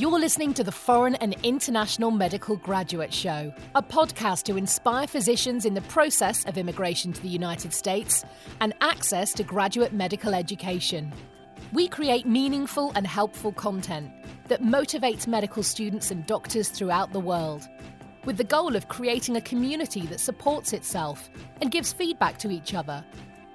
You're listening to the Foreign and International Medical Graduate Show, a podcast to inspire physicians in the process of immigration to the United States and access to graduate medical education. We create meaningful and helpful content that motivates medical students and doctors throughout the world, with the goal of creating a community that supports itself and gives feedback to each other,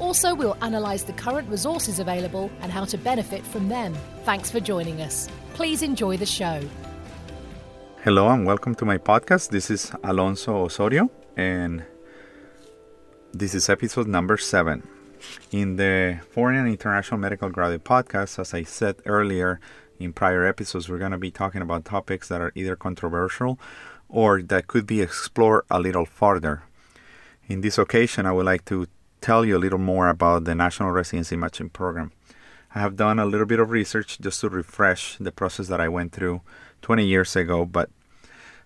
Also, we'll analyse the current resources available and how to benefit from them. Thanks for joining us. Please enjoy the show. Hello and welcome to my podcast. This is Alonso Osorio, and this is episode number seven. In the Foreign and International Medical Graduate Podcast, as I said earlier in prior episodes, we're going to be talking about topics that are either controversial or that could be explored a little further. In this occasion, I would like to tell you a little more about the National Residency Matching Program. I have done a little bit of research just to refresh the process that I went through 20 years ago, but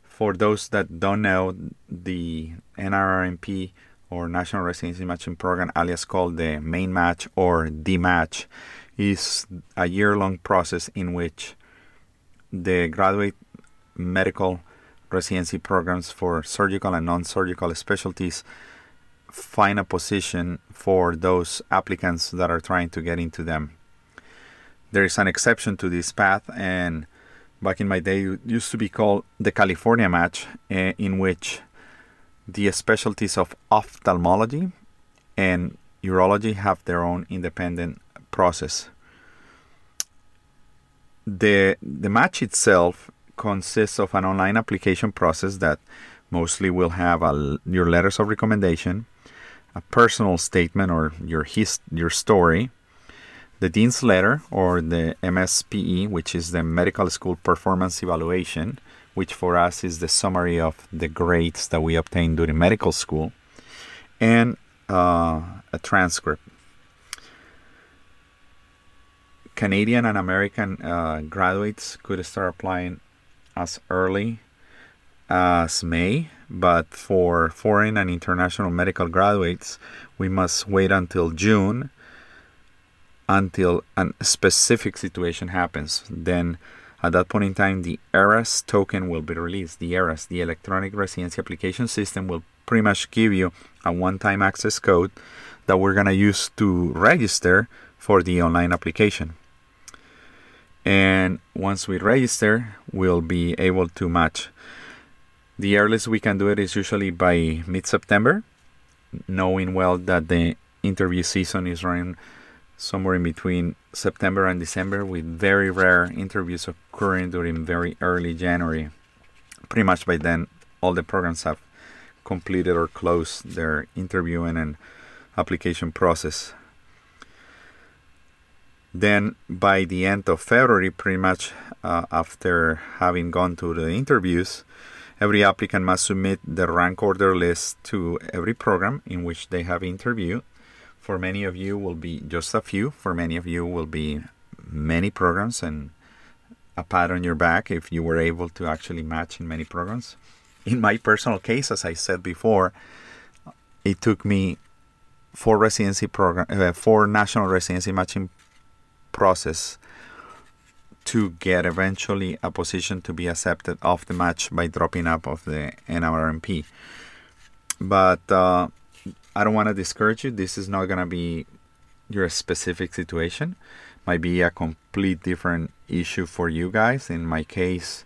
for those that don't know, the NRMP or National Residency Matching Program, alias called the Main Match or the Match, is a year long process in which the graduate medical residency programs for surgical and non surgical specialties find a position for those applicants that are trying to get into them. There is an exception to this path, and back in my day, it used to be called the California match, uh, in which the specialties of ophthalmology and urology have their own independent process. The, the match itself consists of an online application process that mostly will have a, your letters of recommendation, a personal statement or your his, your story, the dean's letter or the MSPE, which is the medical school performance evaluation, which for us is the summary of the grades that we obtained during medical school, and uh, a transcript. Canadian and American uh, graduates could start applying as early as May, but for foreign and international medical graduates, we must wait until June until a specific situation happens. Then, at that point in time, the ERAS token will be released. The ERAS, the Electronic Residency Application System, will pretty much give you a one time access code that we're going to use to register for the online application. And once we register, we'll be able to match the earliest we can do it is usually by mid September, knowing well that the interview season is running somewhere in between September and December, with very rare interviews occurring during very early January. Pretty much by then, all the programs have completed or closed their interviewing and application process. Then, by the end of February, pretty much uh, after having gone to the interviews, Every applicant must submit the rank order list to every program in which they have interviewed. For many of you will be just a few. For many of you will be many programs and a pat on your back if you were able to actually match in many programs. In my personal case, as I said before, it took me four residency program, uh, four national residency matching process to get eventually a position to be accepted off the match by dropping up of the NRMP. But uh, I don't want to discourage you. This is not going to be your specific situation. Might be a complete different issue for you guys. In my case,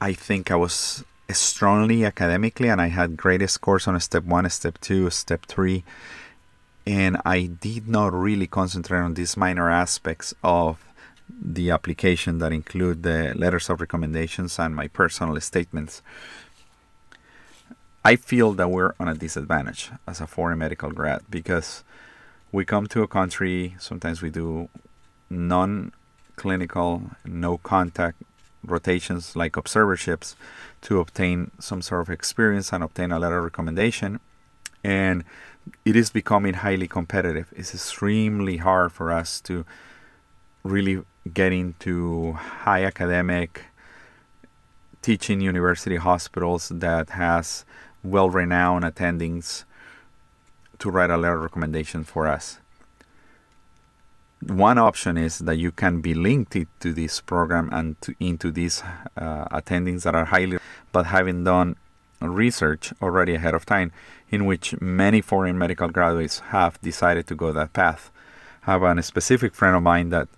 I think I was strongly academically and I had great scores on step one, step two, step three. And I did not really concentrate on these minor aspects of the application that include the letters of recommendations and my personal statements. I feel that we're on a disadvantage as a foreign medical grad because we come to a country, sometimes we do non clinical, no contact rotations like observerships to obtain some sort of experience and obtain a letter of recommendation. And it is becoming highly competitive. It's extremely hard for us to really get into high academic teaching university hospitals that has well-renowned attendings to write a letter recommendation for us. One option is that you can be linked to this program and to, into these uh, attendings that are highly, but having done research already ahead of time, in which many foreign medical graduates have decided to go that path. Have a specific friend of mine that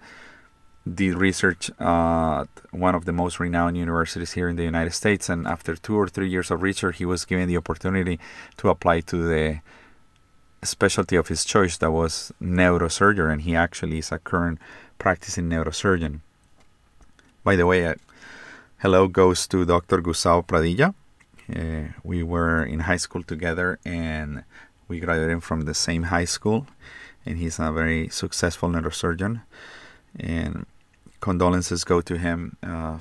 did research at one of the most renowned universities here in the United States, and after two or three years of research, he was given the opportunity to apply to the specialty of his choice that was neurosurgery, and he actually is a current practicing neurosurgeon. By the way, uh, hello goes to Dr. Gustavo Pradilla. Uh, we were in high school together and we graduated from the same high school, and he's a very successful neurosurgeon. And condolences go to him uh,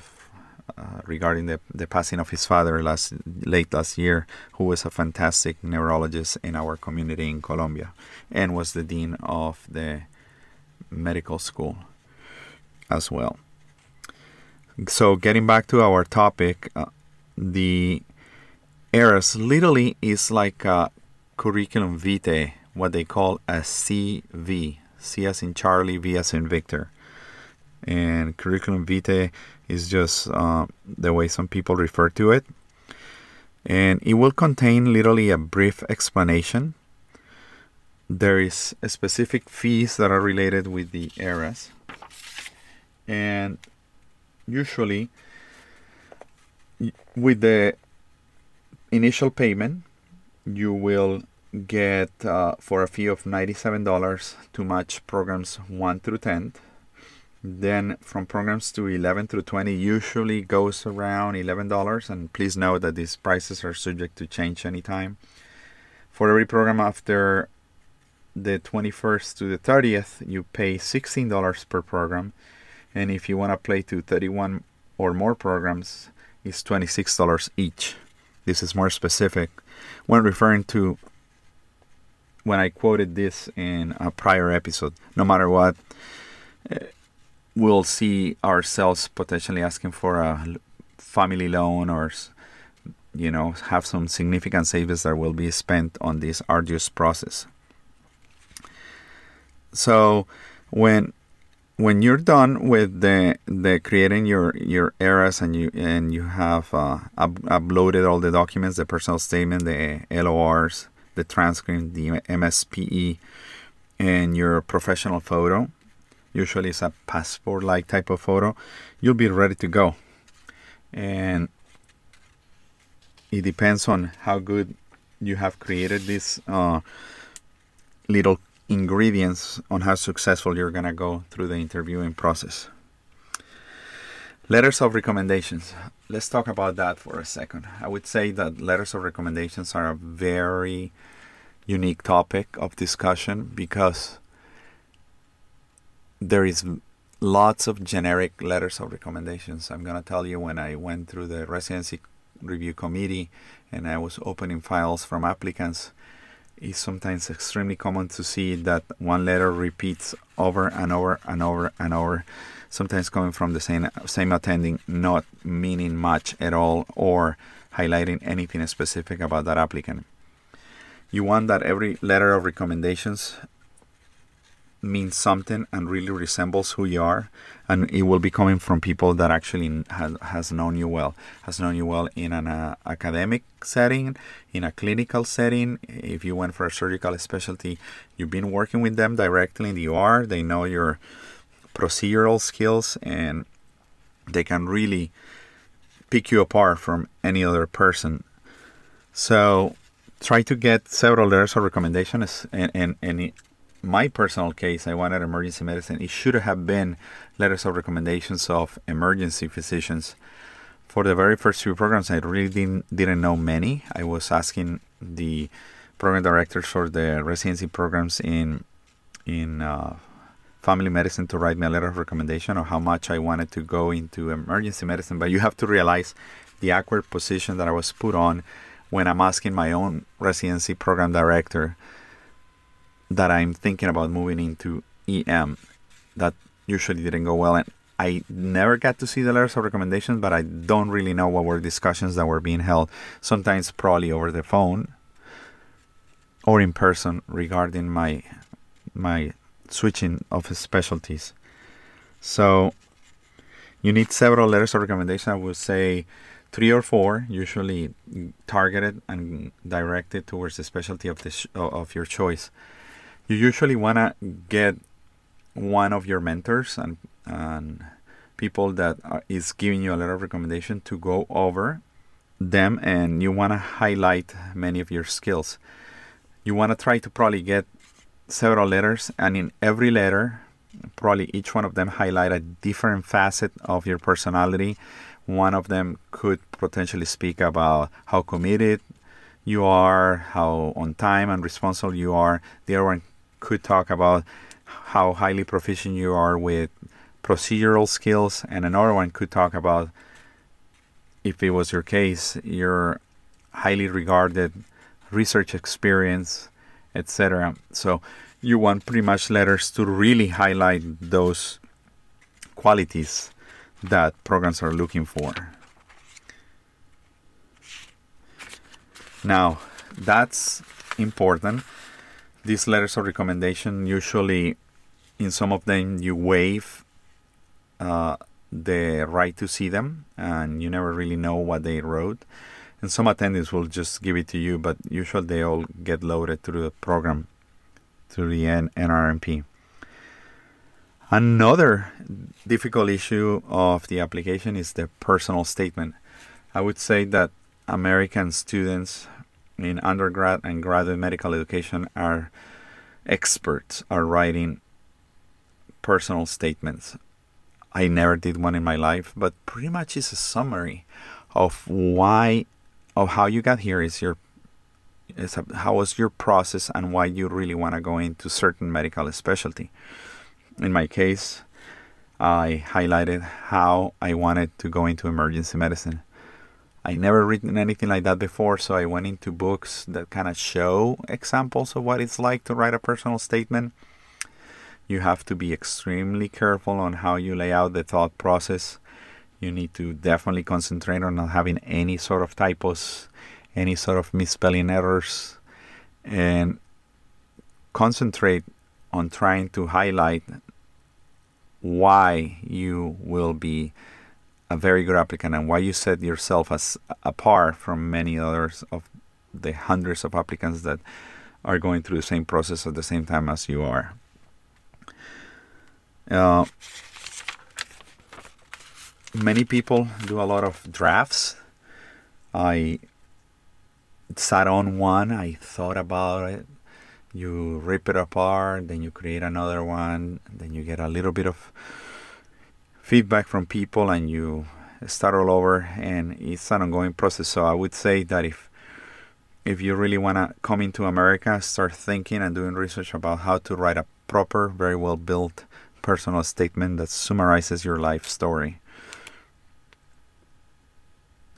uh, regarding the, the passing of his father last late last year, who was a fantastic neurologist in our community in Colombia and was the dean of the medical school as well. So, getting back to our topic, uh, the ERAS literally is like a curriculum vitae, what they call a CV, C as in Charlie, V as in Victor and curriculum vitae is just uh, the way some people refer to it. And it will contain literally a brief explanation. There is specific fees that are related with the ERAS. And usually, with the initial payment, you will get uh, for a fee of $97 to match programs 1 through 10 then from programs to 11 through 20 usually goes around $11 and please note that these prices are subject to change anytime. For every program after the 21st to the 30th, you pay $16 per program. And if you want to play to 31 or more programs, it's $26 each. This is more specific when referring to when I quoted this in a prior episode. No matter what, we'll see ourselves potentially asking for a family loan or you know have some significant savings that will be spent on this arduous process so when when you're done with the the creating your your ERAS and you and you have uh, up, uploaded all the documents the personal statement the LORs the transcript the MSPE and your professional photo usually it's a passport like type of photo, you'll be ready to go. And it depends on how good you have created these uh, little ingredients on how successful you're going to go through the interviewing process. Letters of recommendations. Let's talk about that for a second. I would say that letters of recommendations are a very unique topic of discussion because there is lots of generic letters of recommendations. I'm going to tell you when I went through the residency review committee and I was opening files from applicants, it's sometimes extremely common to see that one letter repeats over and over and over and over, sometimes coming from the same same attending, not meaning much at all or highlighting anything specific about that applicant. You want that every letter of recommendations means something and really resembles who you are and it will be coming from people that actually has, has known you well has known you well in an uh, academic setting in a clinical setting if you went for a surgical specialty you've been working with them directly in the OR they know your procedural skills and they can really pick you apart from any other person so try to get several letters of recommendations and, and, and my personal case, I wanted emergency medicine. It should have been letters of recommendations of emergency physicians. For the very first few programs, I really didn't, didn't know many. I was asking the program directors for the residency programs in in uh, family medicine to write me a letter of recommendation or how much I wanted to go into emergency medicine. But you have to realize the awkward position that I was put on when I'm asking my own residency program director that I'm thinking about moving into EM. That usually didn't go well. And I never got to see the letters of recommendation, but I don't really know what were discussions that were being held, sometimes probably over the phone or in person regarding my my switching of specialties. So you need several letters of recommendation. I would say three or four, usually targeted and directed towards the specialty of the sh- of your choice. You usually want to get one of your mentors and and people that are, is giving you a letter of recommendation to go over them, and you want to highlight many of your skills. You want to try to probably get several letters, and in every letter, probably each one of them highlight a different facet of your personality. One of them could potentially speak about how committed you are, how on time and responsible you are. The other one could talk about how highly proficient you are with procedural skills, and another one could talk about, if it was your case, your highly regarded research experience etc. So you want pretty much letters to really highlight those qualities that programs are looking for. Now, that's important. These letters of recommendation usually, in some of them, you waive uh, the right to see them, and you never really know what they wrote and some attendees will just give it to you, but usually they all get loaded through the program, through the NRMP. Another difficult issue of the application is the personal statement. I would say that American students in undergrad and graduate medical education are experts at writing personal statements. I never did one in my life, but pretty much is a summary of why of how you got here is your is how was your process and why you really want to go into certain medical specialty. In my case, I highlighted how I wanted to go into emergency medicine. I never written anything like that before, so I went into books that kind of show examples of what it's like to write a personal statement. You have to be extremely careful on how you lay out the thought process you need to definitely concentrate on not having any sort of typos, any sort of misspelling errors, and concentrate on trying to highlight why you will be a very good applicant and why you set yourself as apart from many others of the hundreds of applicants that are going through the same process at the same time as you are. Uh, many people do a lot of drafts. I sat on one, I thought about it. You rip it apart, then you create another one, then you get a little bit of feedback from people and you start all over and it's an ongoing process. So I would say that if if you really want to come into America, start thinking and doing research about how to write a proper, very well built personal statement that summarizes your life story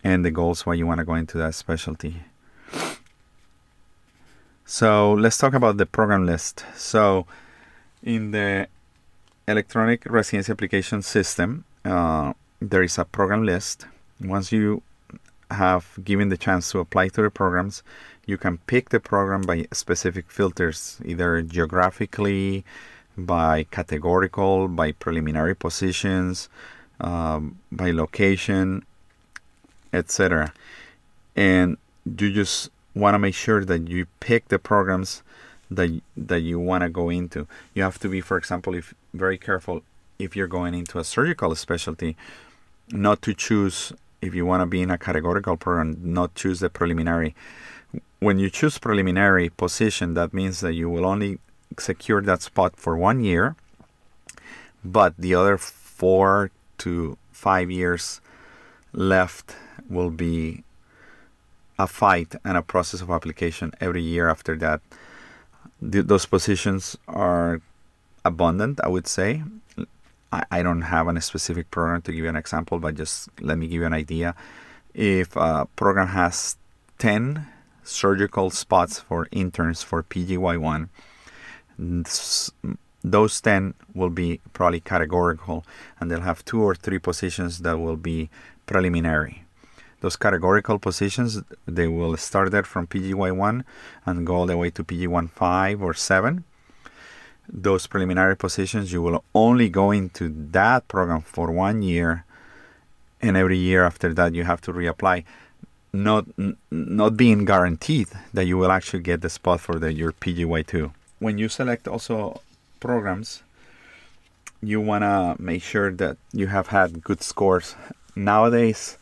and the goals why you want to go into that specialty. So let's talk about the program list. So in the electronic residency application system, uh, there is a program list. Once you have given the chance to apply to the programs, you can pick the program by specific filters, either geographically, by categorical, by preliminary positions, um, by location, etc. And you just want to make sure that you pick the programs that that you want to go into. You have to be, for example, if very careful if you're going into a surgical specialty, not to choose if you want to be in a categorical program, not choose the preliminary. When you choose preliminary position, that means that you will only secure that spot for one year, but the other four to five years left will be a fight and a process of application every year after that. those positions are abundant, I would say. I, I don't have a specific program to give you an example, but just let me give you an idea. If a program has 10 surgical spots for interns for PGY1, those 10 will be probably categorical and they'll have two or three positions that will be preliminary those categorical positions they will start there from pgy1 and go all the way to pgy1 5 or 7 those preliminary positions you will only go into that program for one year and every year after that you have to reapply. Not not being guaranteed that you will actually get the spot for the your pgy2 when you select also programs, you want to make sure that you have had good scores. Nowadays,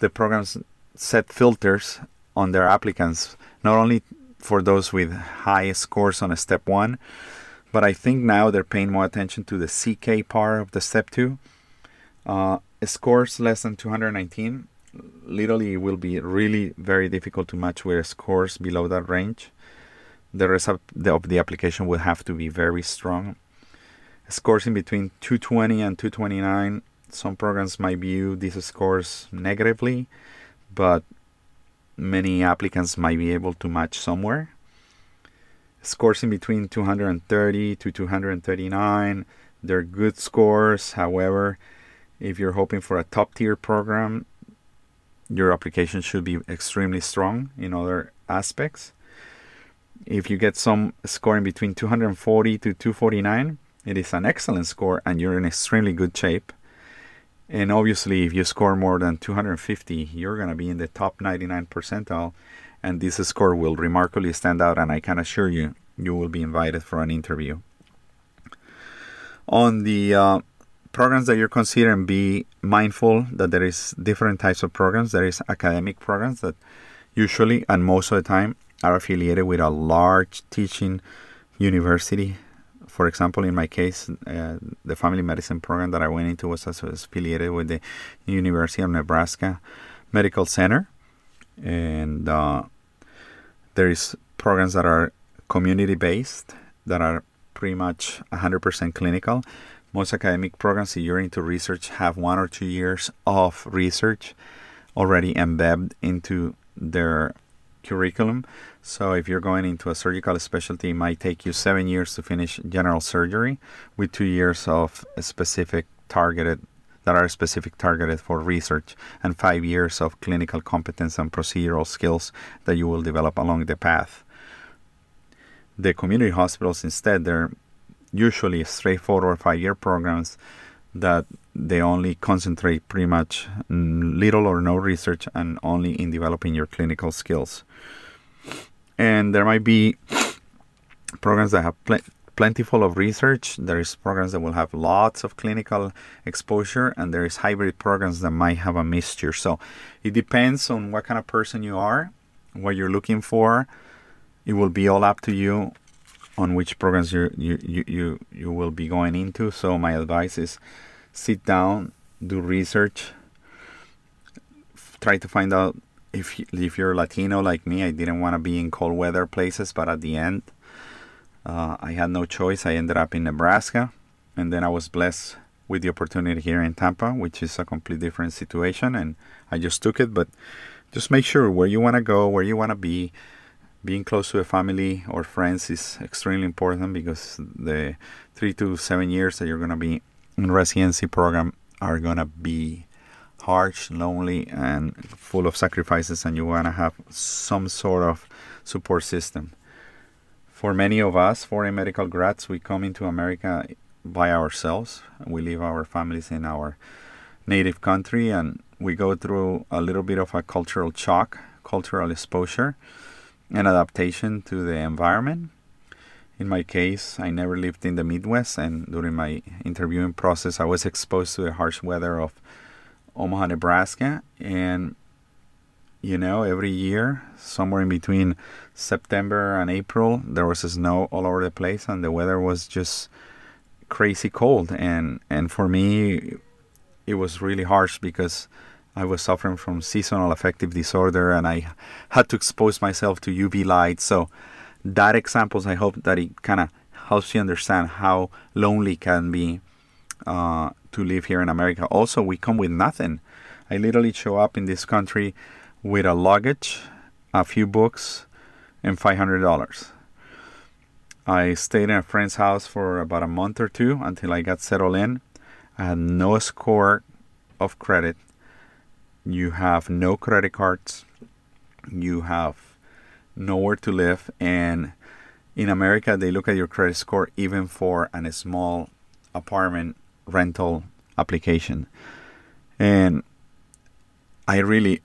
the programs set filters on their applicants, not only for those with high scores on a step one, but I think now they're paying more attention to the CK part of the step two. Uh, scores less than 219, literally, will be really very difficult to match with scores below that range the rest of the, of the application will have to be very strong. Scores in between 220 and 229. Some programs might view these scores negatively, but many applicants might be able to match somewhere. Scores in between 230 to 239, they're good scores. However, if you're hoping for a top tier program, your application should be extremely strong in other aspects. If you get some scoring between 240 to 249, it is an excellent score and you're in extremely good shape. And obviously, if you score more than 250, you're going to be in the top 99 percentile, and this score will remarkably stand out. And I can assure you, you will be invited for an interview. On the uh, programs that you're considering, be mindful that there is different types of programs. There is academic programs that usually and most of the time are affiliated with a large teaching university. For example, in my case, uh, the family medicine program that I went into was affiliated with the University of Nebraska Medical Center, and uh, there is programs that are community based that are pretty much 100% clinical. Most academic programs, if you're into research, have one or two years of research already embedded into their curriculum. So if you're going into a surgical specialty, it might take you seven years to finish general surgery, with two years of specific targeted that are specific targeted for research, and five years of clinical competence and procedural skills that you will develop along the path. The community hospitals, instead, they're usually straightforward five-year programs that they only concentrate pretty much mm, little or no research and only in developing your clinical skills and there might be programs that have pl- plentiful of research. There is programs that will have lots of clinical exposure, and there is hybrid programs that might have a mixture. So it depends on what kind of person you are, what you're looking for. It will be all up to you on which programs you you you, you will be going into. So my advice is sit down, do research, try to find out if if you're Latino like me, I didn't want to be in cold weather places, but at the end, uh, I had no choice. I ended up in Nebraska, and then I was blessed with the opportunity here in Tampa, which is a completely different situation, and I just took it. But just make sure where you want to go, where you want to be. Being close to a family or friends is extremely important because the three to seven years that you're going to be residency program are going to be harsh, lonely, and full of sacrifices, and you want to have some sort of support system. For many of us, foreign medical grads, we come into America by ourselves. We leave our families in our native country, and we go through a little bit of a cultural shock, cultural exposure, and adaptation to the environment. In my case, I never lived in the Midwest, and during my interviewing process, I was exposed to the harsh weather of Omaha, Nebraska, and you know, every year, somewhere in between September and April, there was snow all over the place, and the weather was just crazy cold. And and for me, it was really harsh because I was suffering from seasonal affective disorder, and I had to expose myself to UV light. So that examples, I hope that it kind of helps you understand how lonely can be uh, to live here in America. Also, we come with nothing. I literally show up in this country with a luggage, a few books, and five hundred dollars. I stayed in a friend's house for about a month or two until I got settled in. I had no score of credit. You have no credit cards. You have nowhere to live. And in America, they look at your credit score even for a small apartment rental application. And I really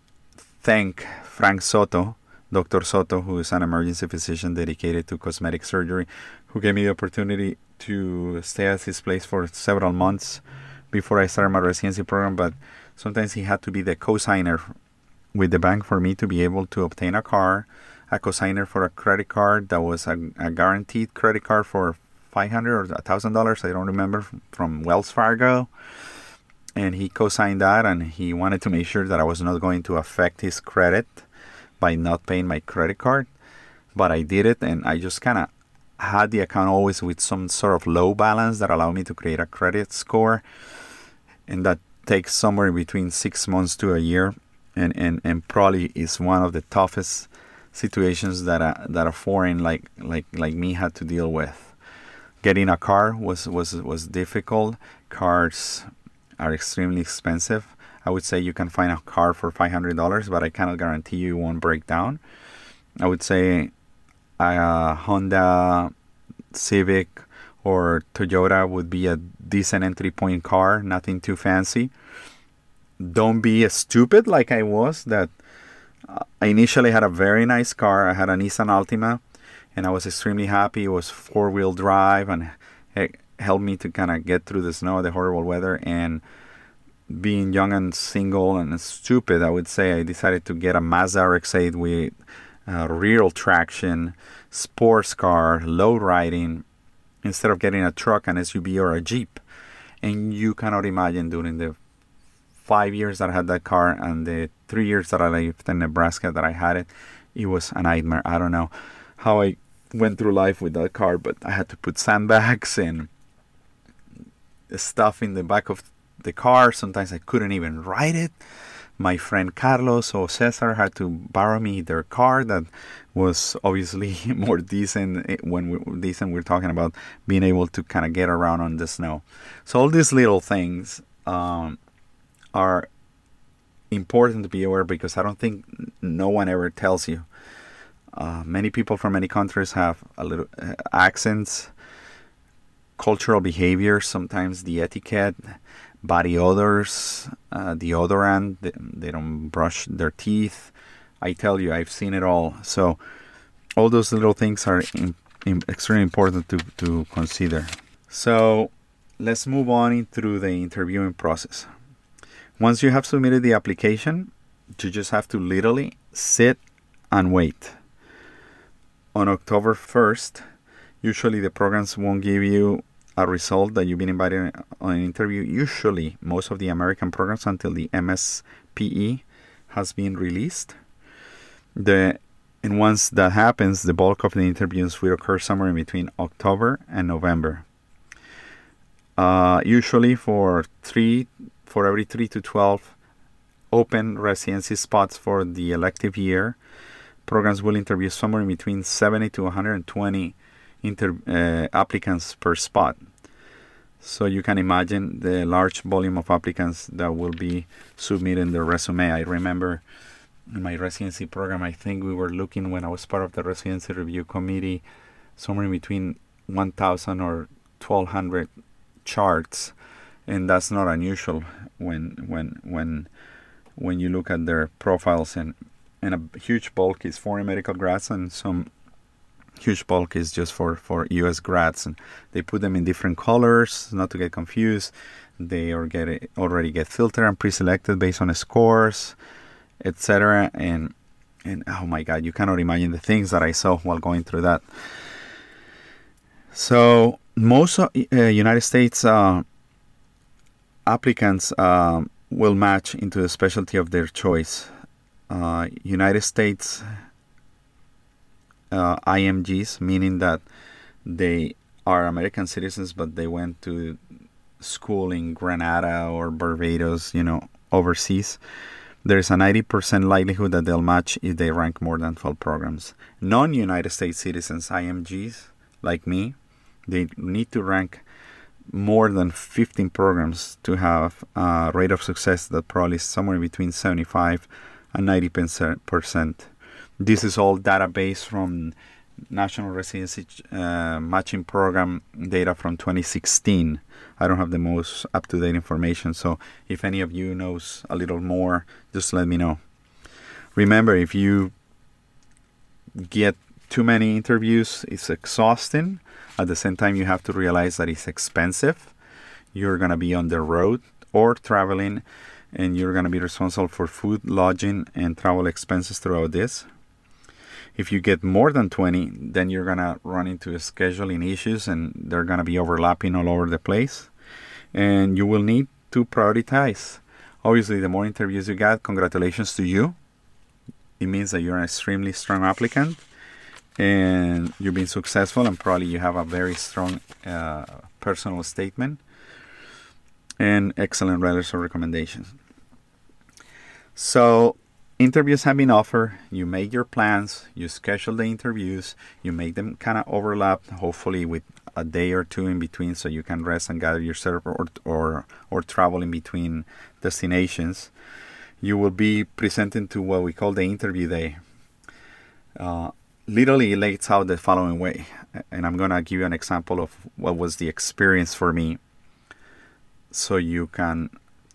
thank Frank Soto Dr. Soto, who is an emergency physician dedicated to cosmetic surgery, who gave me the opportunity to stay at his place for several months before I started my residency program. But sometimes he had to be the co-signer with the bank for me to be able to obtain a car, a co-signer for a credit card that was a, a guaranteed credit card for five hundred or a thousand dollars. I don't remember from Wells Fargo. And he co-signed that, and he wanted to make sure that I was not going to affect his credit by not paying my credit card, but I did it and I just kind of had the account always with some sort of low balance that allowed me to create a credit score. And that takes somewhere between six months to a year and, and, and probably is one of the toughest situations that a, that a foreign like, like, like me had to deal with. Getting a car was, was, was difficult. Cars are extremely expensive. I would say you can find a car for $500, but I cannot guarantee you won't break down. I would say a Honda Civic or Toyota would be a decent entry point car, nothing too fancy. Don't be stupid like I was that I initially had a very nice car. I had a Nissan Altima and I was extremely happy. It was four wheel drive and it helped me to kind of get through the snow, the horrible weather and being young and single and stupid, I would say I decided to get a Mazda RX-8 with uh, real traction, sports car, low riding, instead of getting a truck, an SUV, or a Jeep. And you cannot imagine during the five years that I had that car and the three years that I lived in Nebraska that I had it, it was a nightmare. I don't know how I went through life with that car, but I had to put sandbags and stuff in the back of the car. Sometimes I couldn't even ride it. My friend Carlos or Cesar had to borrow me their car that was obviously more decent eh, when we decent we're talking about being able to kind of get around on the snow. So all these little things um, are important to be aware because I don't think no one ever tells you. Uh, many people from many countries have a little uh, accents, cultural behavior, sometimes the etiquette, body odors, uh, deodorant. They, they don't brush their teeth. I tell you, I've seen it all. So all those little things are in, in extremely important to, to consider. So let's move on through the interviewing process. Once you have submitted the application, you just have to literally sit and wait. On October 1st, usually the programs won't give you a result that you've been invited on an interview, usually most of the American programs until the MSPE has been released. The and once that happens, the bulk of the interviews will occur somewhere in between October and November. Uh, usually for three for every three to twelve open residency spots for the elective year, programs will interview somewhere between 70 to 120 inter, uh, applicants per spot. So you can imagine the large volume of applicants that will be submitting their resume. I remember in my residency program, I think we were looking when I was part of the residency review committee, somewhere between 1,000 or 1,200 charts, and that's not unusual when when when when you look at their profiles and and a huge bulk is foreign medical grads and some huge bulk is just for for US grads. And they put them in different colors not to get confused. They or get already get filtered and pre-selected based on scores etc and and oh my god you cannot imagine the things that I saw while going through that. So most uh, United States uh, applicants uh, will match into the specialty of their choice uh, United States uh, IMGs, meaning that they are American citizens, but they went to school in Grenada or Barbados, you know, overseas, there is a 90% likelihood that they'll match if they rank more than 12 programs. Non United States citizens, IMGs, like me, they need to rank more than 15 programs to have a rate of success that probably is somewhere between 75 and 90 percent. This is all database from National Residency uh, Matching Program data from 2016. I don't have the most up to date information, so if any of you knows a little more, just let me know. Remember, if you get too many interviews, it's exhausting. At the same time, you have to realize that it's expensive. You're going to be on the road or traveling, and you're going to be responsible for food, lodging, and travel expenses throughout this. If you get more than 20, then you're going to run into scheduling issues and they're going to be overlapping all over the place. And you will need to prioritize. Obviously, the more interviews you get, congratulations to you. It means that you're an extremely strong applicant and you've been successful, and probably you have a very strong uh, personal statement and excellent letters of recommendation. So, interviews have been offered. You make your plans. You schedule the interviews. You make them kind of overlap hopefully with a day or two in between so you can rest and gather yourself or, or or travel in between destinations. You will be presenting to what we call the interview day. Uh, literally lays out the following way and i'm going to give you an example of what was the experience for me so you can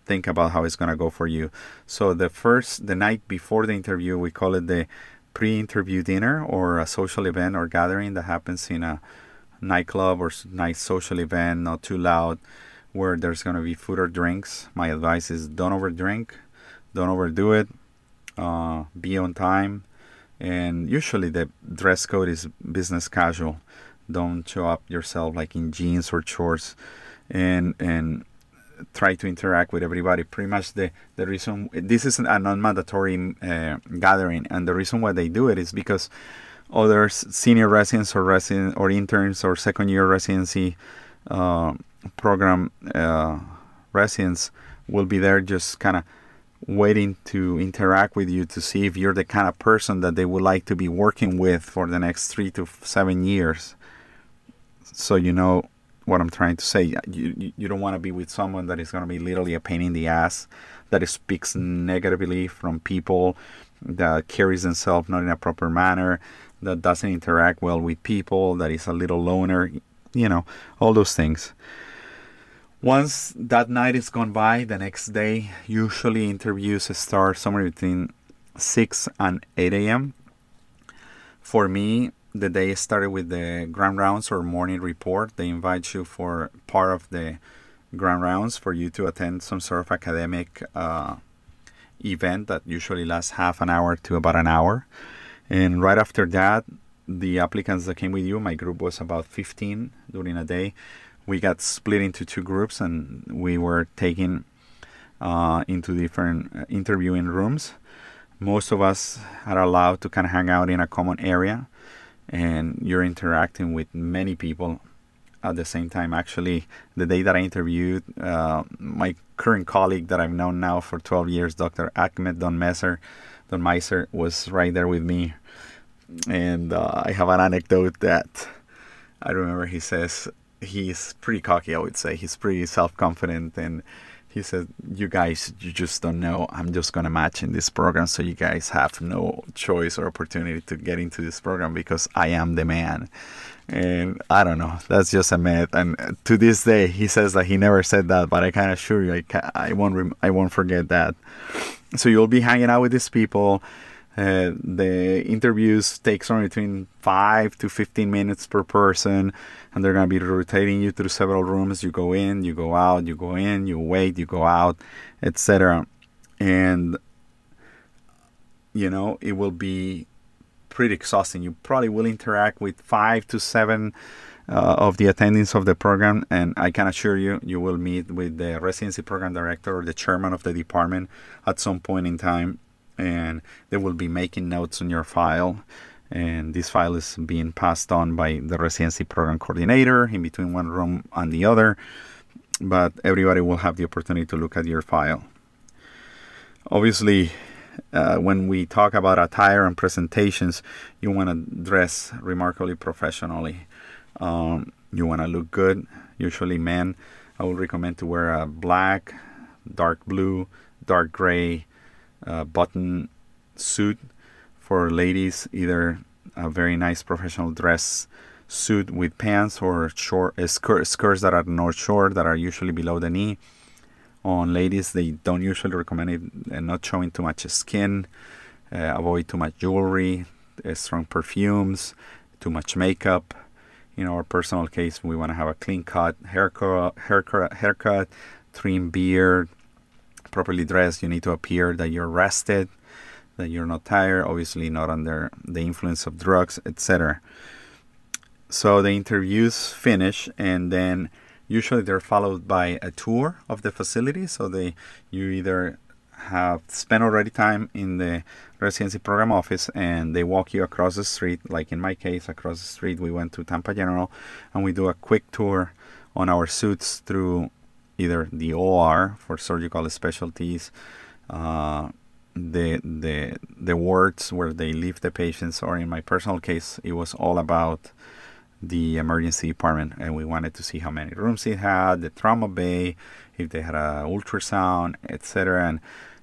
think about how it's going to go for you. So the first, the night before the interview, we call it the pre-interview dinner or a social event or gathering that happens in a nightclub or nice social event, not too loud, where there's going to be food or drinks. My advice is don't overdrink, don't overdo it, uh, be on time, and usually the dress code is business casual. Don't show up yourself like in jeans or shorts, and and try to interact with everybody. Pretty much the, the reason this is a non-mandatory uh, gathering, and the reason why they do it is because other senior residents or resident or interns or second year residency uh, program uh, residents will be there just kind of waiting to interact with you to see if you're the kind of person that they would like to be working with for the next three to seven years. So you know what I'm trying to say. You, you don't want to be with someone that is going to be literally a pain in the ass, that speaks negatively from people, that carries themselves not in a proper manner, that doesn't interact well with people, that is a little loner, you know, all those things. Once that night is gone by, the next day, usually interviews start somewhere between 6 and 8 a.m. For me, the day started with the grand rounds or morning report. They invite you for part of the grand rounds for you to attend some sort of academic uh, event that usually lasts half an hour to about an hour. And right after that, the applicants that came with you, my group was about 15 during a day. We got split into two groups and we were taken uh, into different uh, interviewing rooms. Most of us are allowed to kind of hang out in a common area and you're interacting with many people at the same time. Actually, the day that I interviewed uh, my current colleague that I've known now for 12 years, Dr. Ahmed Don Meser, Don Meiser, was right there with me. And uh, I have an anecdote that I remember he says he's pretty cocky, I would say. He's pretty self confident and he said, "You guys, you just don't know. I'm just gonna match in this program, so you guys have no choice or opportunity to get into this program because I am the man." And I don't know. That's just a myth. And to this day, he says that he never said that, but I can assure you, I, I won't. Rem- I won't forget that. So you'll be hanging out with these people. Uh, the interviews take somewhere between five to 15 minutes per person, and they're going to be rotating you through several rooms. You go in, you go out, you go in, you wait, you go out, etc. And you know, it will be pretty exhausting. You probably will interact with five to seven uh, of the attendings of the program, and I can assure you, you will meet with the residency program director or the chairman of the department at some point in time and they will be making notes on your file. And this file is being passed on by the residency program coordinator in between one room and the other. But everybody will have the opportunity to look at your file. Obviously uh, when we talk about attire and presentations you want to dress remarkably professionally. Um, you want to look good. Usually men i would recommend to wear a black dark blue dark gray uh, button suit for ladies, either a very nice professional dress suit with pants or short uh, skirt, skirts that are not short that are usually below the knee. On ladies, they don't usually recommend it uh, not showing too much skin. Uh, avoid too much jewelry, uh, strong perfumes, too much makeup. In our personal case, we want to have a clean cut, haircut, haircut, haircut, trim beard, properly dressed. You need to appear that you're rested that you're not tired, obviously not under the influence of drugs, etc. So the interviews finish, and then usually they're followed by a tour of the facility. So they you either have spent already time in the residency program office and they walk you across the street like in my case across the street we went to tampa general and we do a quick tour on our suits through either the or for surgical specialties uh, the the the wards where they leave the patients or in my personal case it was all about the emergency department and we wanted to see how many rooms it had the trauma bay if they had a ultrasound etc and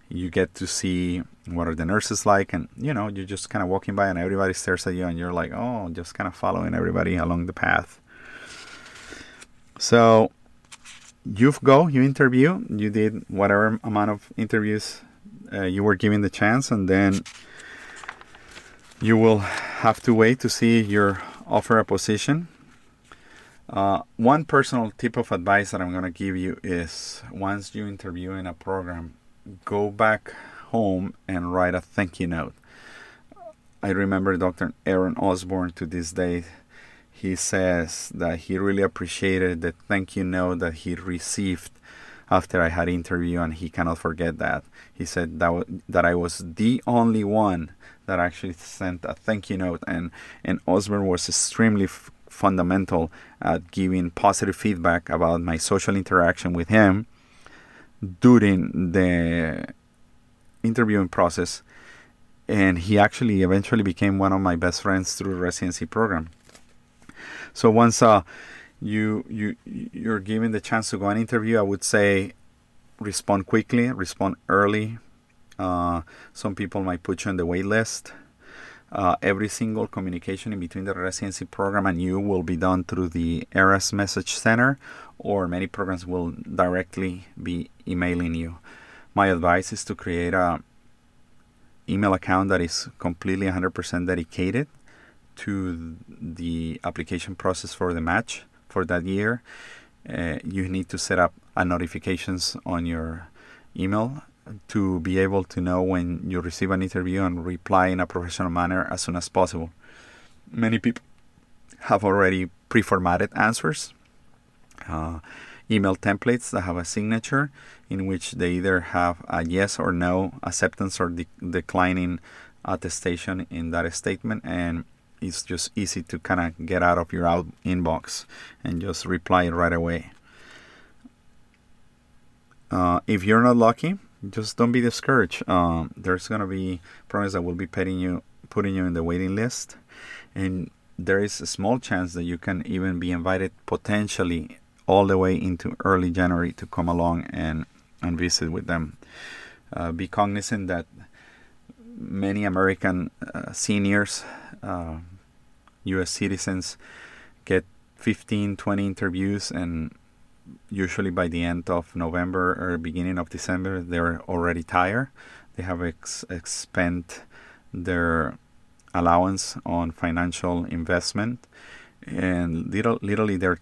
you get to see what are the nurses like and you know you're just kind of walking by and everybody stares at you and you're like oh just kind of following everybody along the path. So you go you interview you did whatever amount of interviews uh, you were given the chance, and then you will have to wait to see your offer a position. Uh, one personal tip of advice that I'm going to give you is once you interview in a program, go back home and write a thank you note. I remember Dr. Aaron Osborne to this day. He says that he really appreciated the thank you note that he received after I had interview, and he cannot forget that. He said that w- that I was the only one that actually sent a thank you note, and and Osborne was extremely f- fundamental at giving positive feedback about my social interaction with him during the interviewing process and he actually eventually became one of my best friends through the residency program so once uh, you you you're given the chance to go and interview, I would say respond quickly, respond early. Uh, some people might put you on the wait list. Uh, every single communication in between the residency program and you will be done through the ERAS message center, or many programs will directly be emailing you. My advice is to create a email account that is completely 100% dedicated to the application process for the match for that year, uh, you need to set up a notifications on your email to be able to know when you receive an interview and reply in a professional manner as soon as possible. Many people have already pre-formatted answers, uh, email templates that have a signature in which they either have a yes or no acceptance or de- declining attestation in that statement and it's just easy to kind of get out of your out inbox and just reply right away. Uh, if you're not lucky, just don't be discouraged. Um, there's gonna be programs that will be putting you putting you in the waiting list, and there is a small chance that you can even be invited potentially all the way into early January to come along and and visit with them. Uh, be cognizant that many American uh, seniors uh, US citizens get 15, 20 interviews, and usually by the end of November or beginning of December, they're already tired. They have ex- expend their allowance on financial investment, and little, literally they're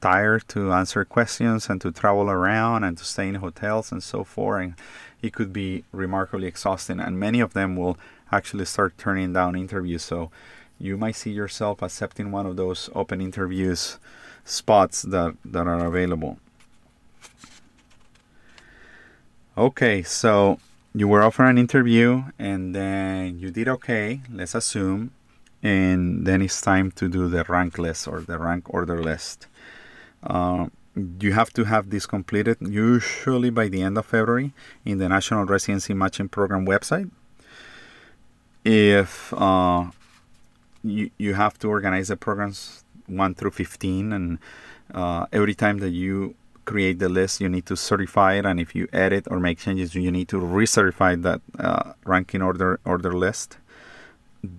tired to answer questions and to travel around and to stay in hotels and so forth. And it could be remarkably exhausting, and many of them will actually start turning down interviews. So you might see yourself accepting one of those open interviews spots that, that are available. Okay, so you were offered an interview and then you did okay, let's assume, and then it's time to do the rank list or the rank order list. Uh, you have to have this completed usually by the end of February in the National Residency Matching Program website. If uh, you, you have to organize the programs 1 through 15, and uh, every time that you create the list, you need to certify it, and if you edit or make changes, you need to recertify that uh, ranking order order list.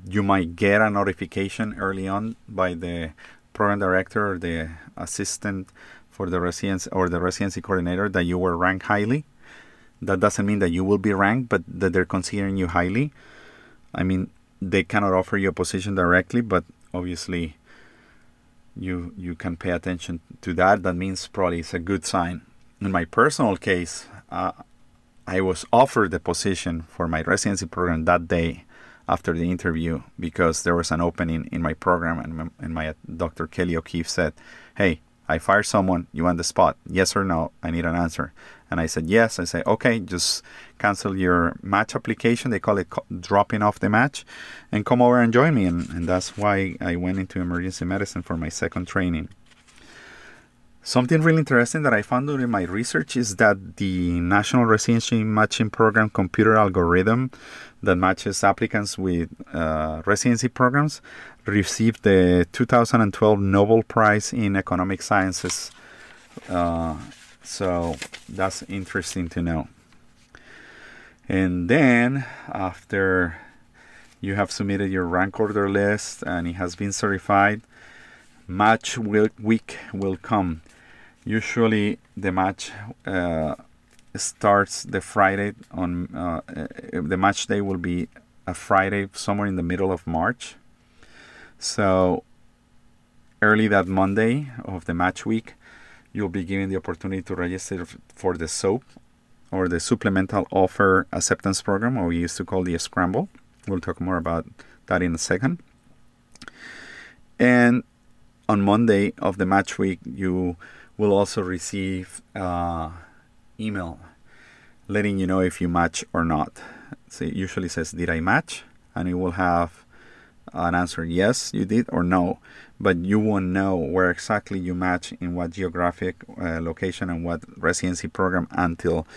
You might get a notification early on by the program director or the assistant for the residency or the residency coordinator that you were ranked highly. That doesn't mean that you will be ranked, but that they're considering you highly. I mean, they cannot offer you a position directly, but obviously you you can pay attention to that. That means probably it's a good sign. In my personal case, uh, I was offered the position for my residency program that day after the interview because there was an opening in my program, and, and my Dr. Kelly O'Keefe said, "Hey, I fired someone. You want the spot? Yes or no? I need an answer." And I said yes. I say, "Okay, just cancel your match application. They call it dropping off the match, and come over and join me." And, and that's why I went into emergency medicine for my second training. Something really interesting that I found during my research is that the National Residency Matching Program computer algorithm that matches applicants with uh, residency programs received the 2012 Nobel Prize in Economic Sciences. Uh, so that's interesting to know. And then after you have submitted your rank order list and it has been certified, match week will come. Usually the match uh, starts the Friday on uh, the match day will be a Friday somewhere in the middle of March. So early that Monday of the match week, you'll be given the opportunity to register for the SOAP or the Supplemental Offer Acceptance Program, or we used to call the Scramble. We'll talk more about that in a second. And on Monday of the match week, you will also receive uh, email letting you know if you match or not. So it usually says, Did I match? And it will have an answer yes, you did, or no. But you won't know where exactly you match in what geographic uh, location and what residency program until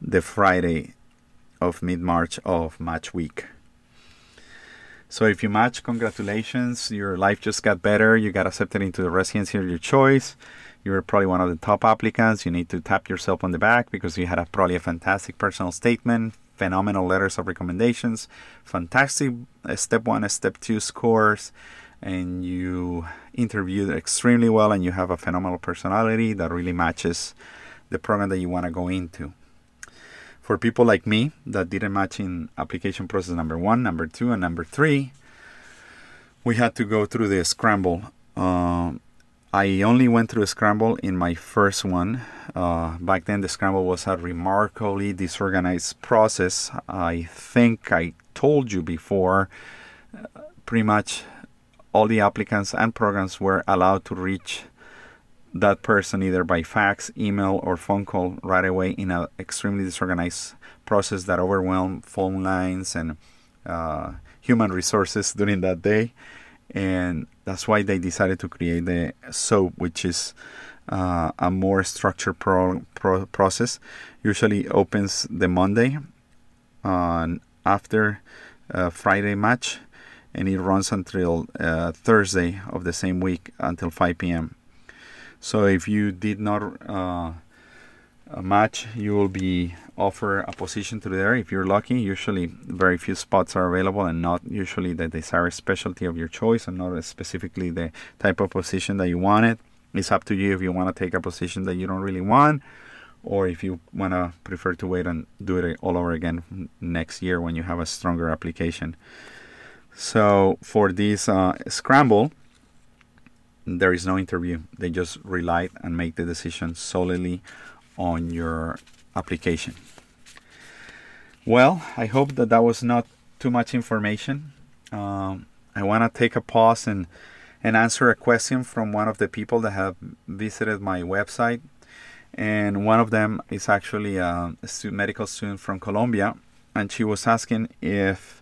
the Friday of mid March of match week. So if you match, congratulations, your life just got better. You got accepted into the residency of your choice you're probably one of the top applicants. You need to tap yourself on the back because you had a, probably a fantastic personal statement, phenomenal letters of recommendations, fantastic uh, step one, step two scores, and you interviewed extremely well and you have a phenomenal personality that really matches the program that you want to go into. For people like me that didn't match in application process number one, number two, and number three, we had to go through the scramble. Um, I only went through a scramble in my first one. Uh, back then, the scramble was a remarkably disorganized process. I think I told you before, uh, pretty much all the applicants and programs were allowed to reach that person either by fax, email, or phone call right away in an extremely disorganized process that overwhelmed phone lines and uh, human resources during that day and that's why they decided to create the SOAP, which is uh, a more structured pro, pro process. Usually opens the Monday on after uh, Friday match, and it runs until uh, Thursday of the same week until 5 p.m. So if you did not uh, match, you will be offered a position to there if you're lucky. Usually, very few spots are available, and not usually the desired specialty of your choice, and not specifically the type of position that you wanted. It's up to you if you want to take a position that you don't really want, or if you want to prefer to wait and do it all over again next year when you have a stronger application. So for this uh, scramble, there is no interview. They just rely and make the decision solely on your application. Well, I hope that that was not too much information. Um, I want to take a pause and, and answer a question from one of the people that have visited my website. And one of them is actually a, a medical student from Colombia. And she was asking if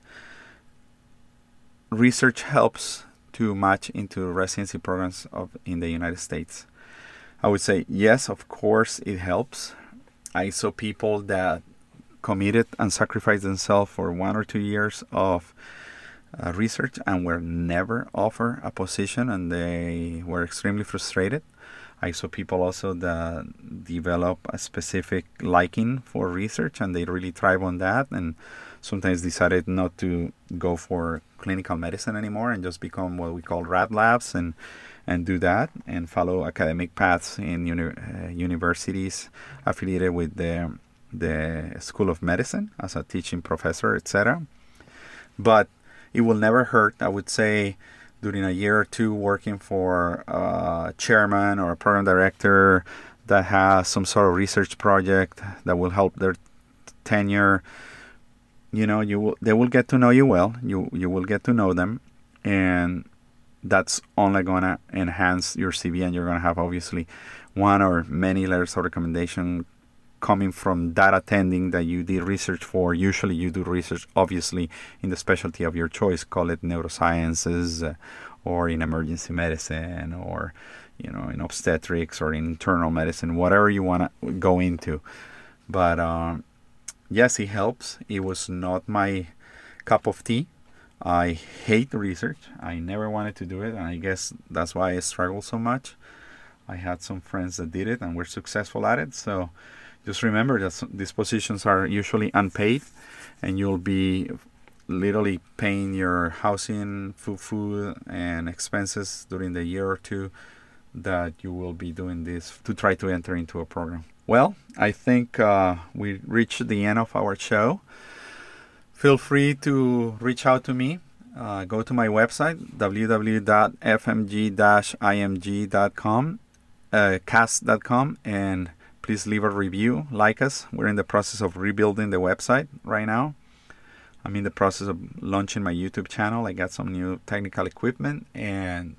research helps to match into residency programs of in the United States. I would say yes, of course it helps. I saw people that committed and sacrificed themselves for one or two years of uh, research and were never offered a position and they were extremely frustrated. I saw people also that develop a specific liking for research and they really thrive on that and sometimes decided not to go for clinical medicine anymore and just become what we call rat labs and and do that and follow academic paths in uni- uh, universities affiliated with the the School of Medicine as a teaching professor, etc. But it will never hurt, I would say, during a year or two working for a chairman or a program director that has some sort of research project that will help their tenure. You know, you will they will get to know you well. You you will get to know them, and that's only gonna enhance your CV, and you're gonna have obviously one or many letters of recommendation coming from that attending that you did research for. Usually, you do research, obviously, in the specialty of your choice. Call it neurosciences, uh, or in emergency medicine, or you know, in obstetrics or in internal medicine, whatever you want to go into. But uh, yes, it helps. It was not my cup of tea. I hate research. I never wanted to do it, and I guess that's why I struggle so much. I had some friends that did it and were successful at it, so just remember that these positions are usually unpaid, and you'll be literally paying your housing, food, food, and expenses during the year or two that you will be doing this to try to enter into a program. Well, I think uh, we reached the end of our show. Feel free to reach out to me. Uh, go to my website www.fmg-img.com, uh, cast.com, and please leave a review, like us. We're in the process of rebuilding the website right now. I'm in the process of launching my YouTube channel. I got some new technical equipment and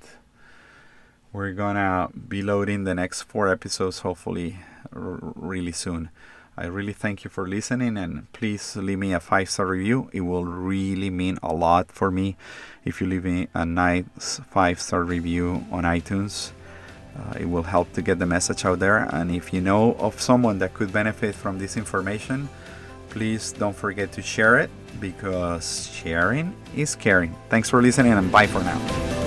we're gonna be loading the next four episodes hopefully r- really soon. I really thank you for listening and please leave me a five star review. It will really mean a lot for me if you leave me a nice five star review on iTunes. Uh, it will help to get the message out there. And if you know of someone that could benefit from this information, please don't forget to share it because sharing is caring. Thanks for listening and bye for now.